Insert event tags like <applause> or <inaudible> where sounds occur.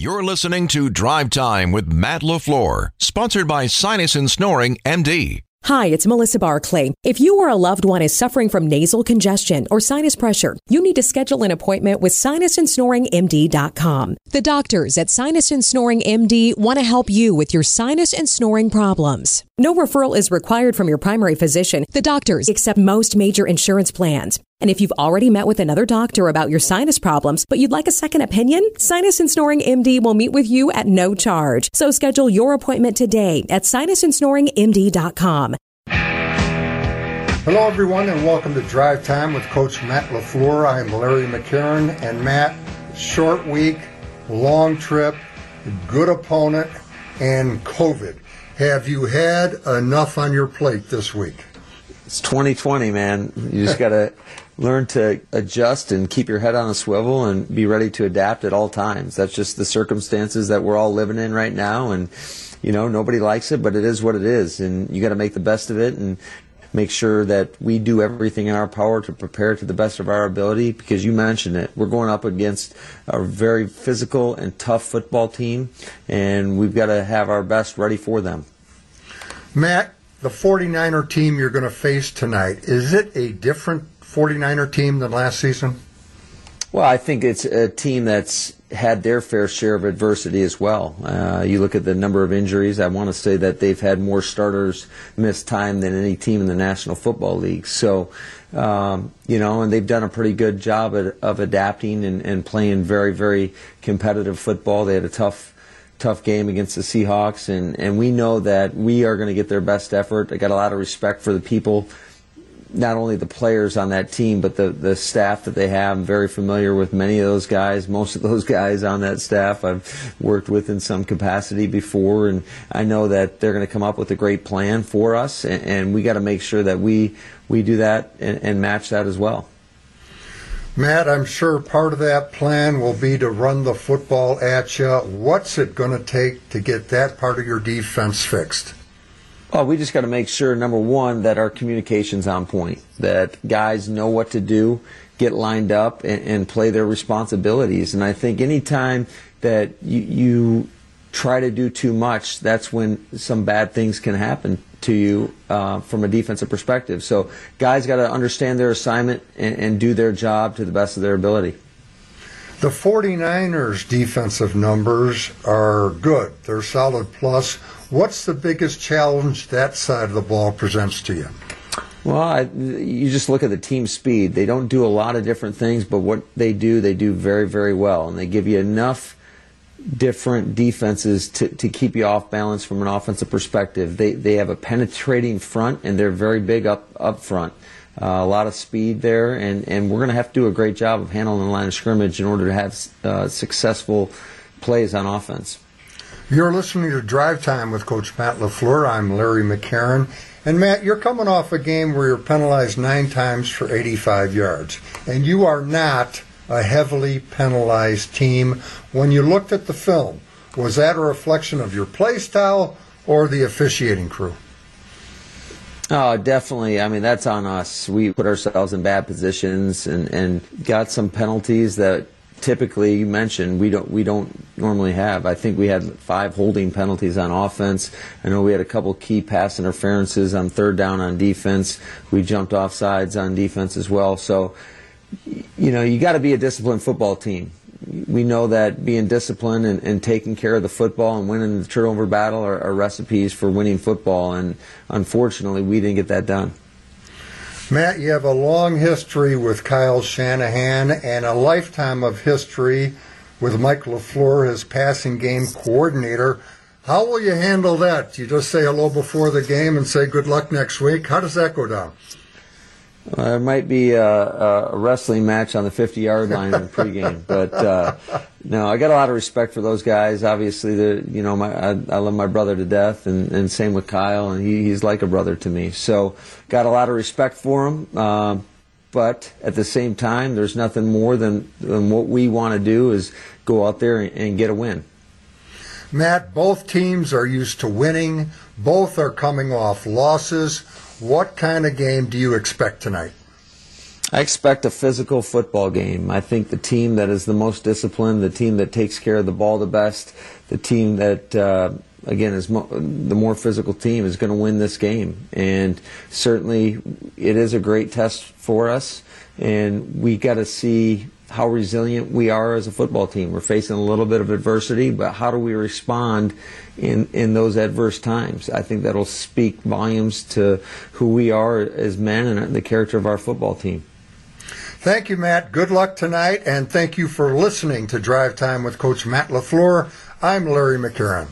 You're listening to Drive Time with Matt LaFleur, sponsored by Sinus and Snoring MD. Hi, it's Melissa Barclay. If you or a loved one is suffering from nasal congestion or sinus pressure, you need to schedule an appointment with sinusandsnoringmd.com. The doctors at Sinus and Snoring MD want to help you with your sinus and snoring problems. No referral is required from your primary physician. The doctors accept most major insurance plans. And if you've already met with another doctor about your sinus problems, but you'd like a second opinion, Sinus and Snoring MD will meet with you at no charge. So schedule your appointment today at sinusandsnoringmd.com. Hello, everyone, and welcome to Drive Time with Coach Matt LaFleur. I am Larry McCarren, and Matt, short week, long trip, good opponent, and COVID. Have you had enough on your plate this week? It's 2020, man. You just got to <laughs> learn to adjust and keep your head on a swivel and be ready to adapt at all times. That's just the circumstances that we're all living in right now. And, you know, nobody likes it, but it is what it is. And you got to make the best of it and make sure that we do everything in our power to prepare to the best of our ability because you mentioned it. We're going up against a very physical and tough football team, and we've got to have our best ready for them. Matt, the 49er team you're going to face tonight, is it a different 49er team than last season? Well, I think it's a team that's had their fair share of adversity as well. Uh, you look at the number of injuries. I want to say that they've had more starters miss time than any team in the National Football League. So, um, you know, and they've done a pretty good job of, of adapting and, and playing very, very competitive football. They had a tough tough game against the Seahawks, and, and we know that we are going to get their best effort. I got a lot of respect for the people, not only the players on that team, but the, the staff that they have. I'm very familiar with many of those guys, most of those <laughs> guys on that staff I've worked with in some capacity before, and I know that they're going to come up with a great plan for us, and, and we got to make sure that we, we do that and, and match that as well. Matt, I'm sure part of that plan will be to run the football at you. What's it going to take to get that part of your defense fixed? Well, we just got to make sure, number one, that our communication's on point, that guys know what to do, get lined up, and, and play their responsibilities. And I think anytime that you, you try to do too much, that's when some bad things can happen to you uh, from a defensive perspective. So guys got to understand their assignment and, and do their job to the best of their ability. The 49ers defensive numbers are good. They're solid plus. What's the biggest challenge that side of the ball presents to you? Well, I, you just look at the team speed. They don't do a lot of different things, but what they do, they do very, very well. And they give you enough different defenses to, to keep you off balance from an offensive perspective. They, they have a penetrating front, and they're very big up, up front. Uh, a lot of speed there, and, and we're going to have to do a great job of handling the line of scrimmage in order to have uh, successful plays on offense. You're listening to Drive Time with Coach Matt LaFleur. I'm Larry McCarren. And Matt, you're coming off a game where you're penalized nine times for 85 yards. And you are not a heavily penalized team. When you looked at the film, was that a reflection of your play style or the officiating crew? Oh, definitely. I mean, that's on us. We put ourselves in bad positions and, and got some penalties that typically you mentioned we don't we don't normally have. I think we had five holding penalties on offense. I know we had a couple key pass interferences on third down on defense. We jumped off sides on defense as well. So you know, you got to be a disciplined football team. We know that being disciplined and, and taking care of the football and winning the turnover battle are, are recipes for winning football, and unfortunately, we didn't get that done. Matt, you have a long history with Kyle Shanahan and a lifetime of history with Mike LaFleur, his passing game coordinator. How will you handle that? You just say hello before the game and say good luck next week? How does that go down? Well, there might be a, a, wrestling match on the 50 yard line in the pregame, <laughs> but uh, no, I got a lot of respect for those guys. Obviously, you know my, I, I love my brother to death, and, and same with Kyle, and he, he's like a brother to me. So, got a lot of respect for him. Uh, but at the same time, there's nothing more than, than what we want to do is go out there and, and get a win. Matt, both teams are used to winning. Both are coming off losses. What kind of game do you expect tonight? I expect a physical football game. I think the team that is the most disciplined, the team that takes care of the ball the best, the team that uh, again is mo- the more physical team is going to win this game. And certainly, it is a great test for us, and we got to see how resilient we are as a football team. We're facing a little bit of adversity, but how do we respond in, in those adverse times? I think that'll speak volumes to who we are as men and the character of our football team. Thank you, Matt. Good luck tonight, and thank you for listening to Drive Time with Coach Matt LaFleur. I'm Larry McCarren.